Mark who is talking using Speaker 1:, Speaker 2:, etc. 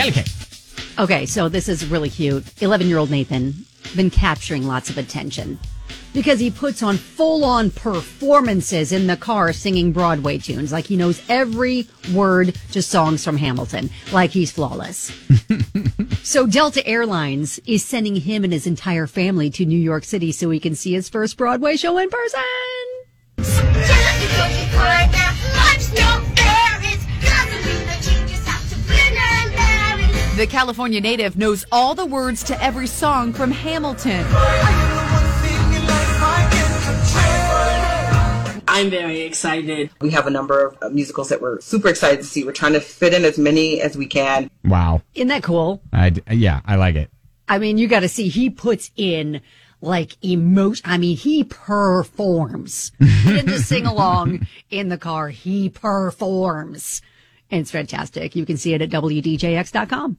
Speaker 1: Kelly K.
Speaker 2: Okay, so this is really cute. 11 year old Nathan been capturing lots of attention because he puts on full on performances in the car singing Broadway tunes. Like he knows every word to songs from Hamilton, like he's flawless. so Delta Airlines is sending him and his entire family to New York City so he can see his first Broadway show in person.
Speaker 3: The California native knows all the words to every song from Hamilton.
Speaker 4: I'm very excited.
Speaker 5: We have a number of uh, musicals that we're super excited to see. We're trying to fit in as many as we can.
Speaker 1: Wow.
Speaker 2: Isn't that cool?
Speaker 1: I d- yeah, I like it.
Speaker 2: I mean, you got to see he puts in like emotion. I mean, he performs. he didn't just sing along in the car. He performs. And it's fantastic. You can see it at WDJX.com.